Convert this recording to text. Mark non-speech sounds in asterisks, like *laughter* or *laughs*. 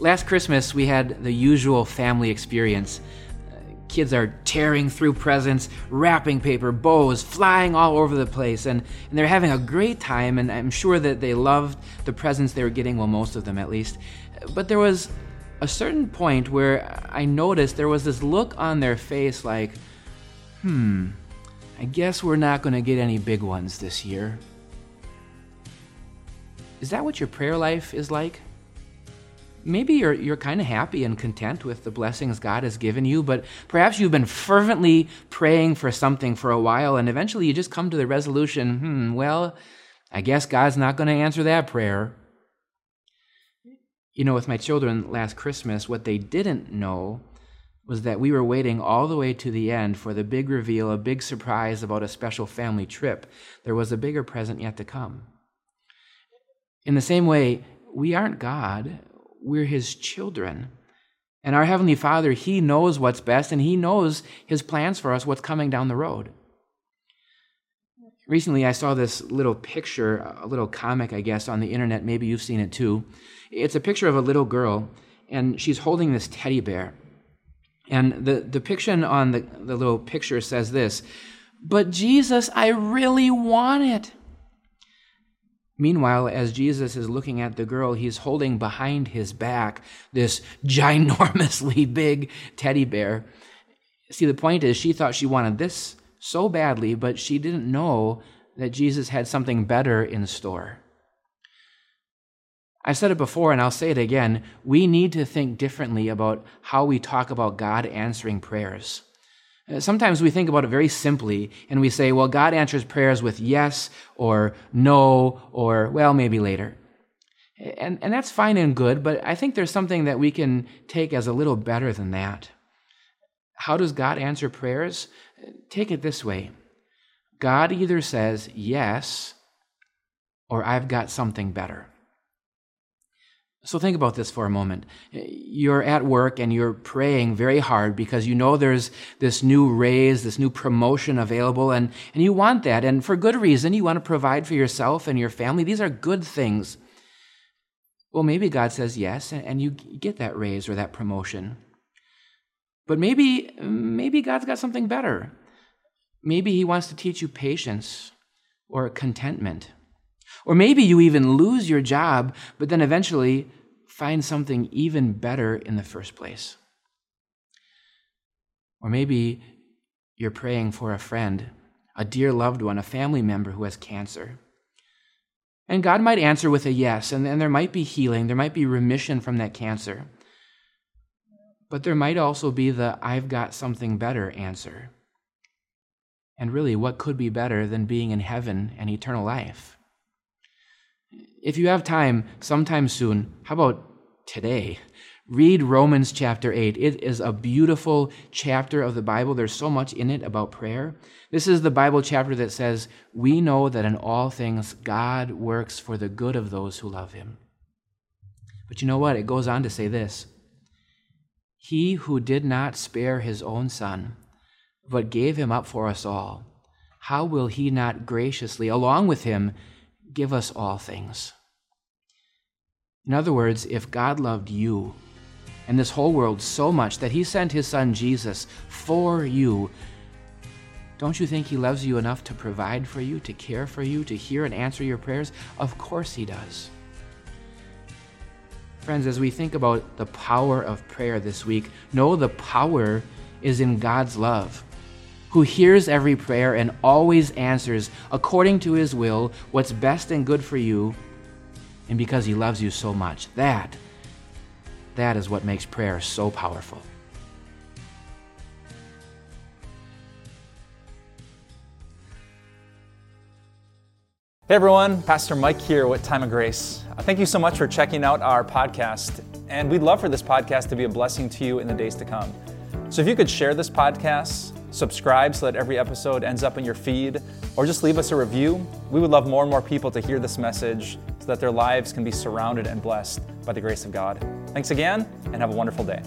Last Christmas, we had the usual family experience. Uh, kids are tearing through presents, wrapping paper, bows, flying all over the place, and, and they're having a great time, and I'm sure that they loved the presents they were getting, well, most of them at least. But there was a certain point where I noticed there was this look on their face like, hmm, I guess we're not going to get any big ones this year. Is that what your prayer life is like? Maybe you're, you're kind of happy and content with the blessings God has given you, but perhaps you've been fervently praying for something for a while, and eventually you just come to the resolution hmm, well, I guess God's not going to answer that prayer. You know, with my children last Christmas, what they didn't know was that we were waiting all the way to the end for the big reveal, a big surprise about a special family trip. There was a bigger present yet to come. In the same way, we aren't God we're his children. And our Heavenly Father, He knows what's best and He knows His plans for us, what's coming down the road. Recently, I saw this little picture, a little comic, I guess, on the internet. Maybe you've seen it too. It's a picture of a little girl, and she's holding this teddy bear. And the depiction on the, the little picture says this But Jesus, I really want it. Meanwhile, as Jesus is looking at the girl, he's holding behind his back this ginormously *laughs* big teddy bear. See, the point is, she thought she wanted this so badly, but she didn't know that Jesus had something better in store. I've said it before and I'll say it again. We need to think differently about how we talk about God answering prayers. Uh, sometimes we think about it very simply and we say, well, God answers prayers with yes or no or, well, maybe later. And, and that's fine and good, but I think there's something that we can take as a little better than that. How does God answer prayers? Take it this way God either says yes or I've got something better. So think about this for a moment. You're at work and you're praying very hard because you know there's this new raise, this new promotion available, and, and you want that. And for good reason, you want to provide for yourself and your family. These are good things. Well, maybe God says yes, and you get that raise or that promotion. But maybe, maybe God's got something better. Maybe He wants to teach you patience or contentment or maybe you even lose your job, but then eventually find something even better in the first place. Or maybe you're praying for a friend, a dear loved one, a family member who has cancer. And God might answer with a yes, and, and there might be healing, there might be remission from that cancer. But there might also be the I've got something better answer. And really, what could be better than being in heaven and eternal life? If you have time sometime soon, how about today? Read Romans chapter 8. It is a beautiful chapter of the Bible. There's so much in it about prayer. This is the Bible chapter that says, We know that in all things God works for the good of those who love him. But you know what? It goes on to say this He who did not spare his own son, but gave him up for us all, how will he not graciously, along with him, give us all things. In other words, if God loved you and this whole world so much that he sent his son Jesus for you, don't you think he loves you enough to provide for you, to care for you, to hear and answer your prayers? Of course he does. Friends, as we think about the power of prayer this week, know the power is in God's love who hears every prayer and always answers according to his will what's best and good for you, and because he loves you so much. That, that is what makes prayer so powerful. Hey everyone, Pastor Mike here with Time of Grace. Uh, thank you so much for checking out our podcast, and we'd love for this podcast to be a blessing to you in the days to come. So if you could share this podcast, subscribe so that every episode ends up in your feed, or just leave us a review. We would love more and more people to hear this message so that their lives can be surrounded and blessed by the grace of God. Thanks again, and have a wonderful day.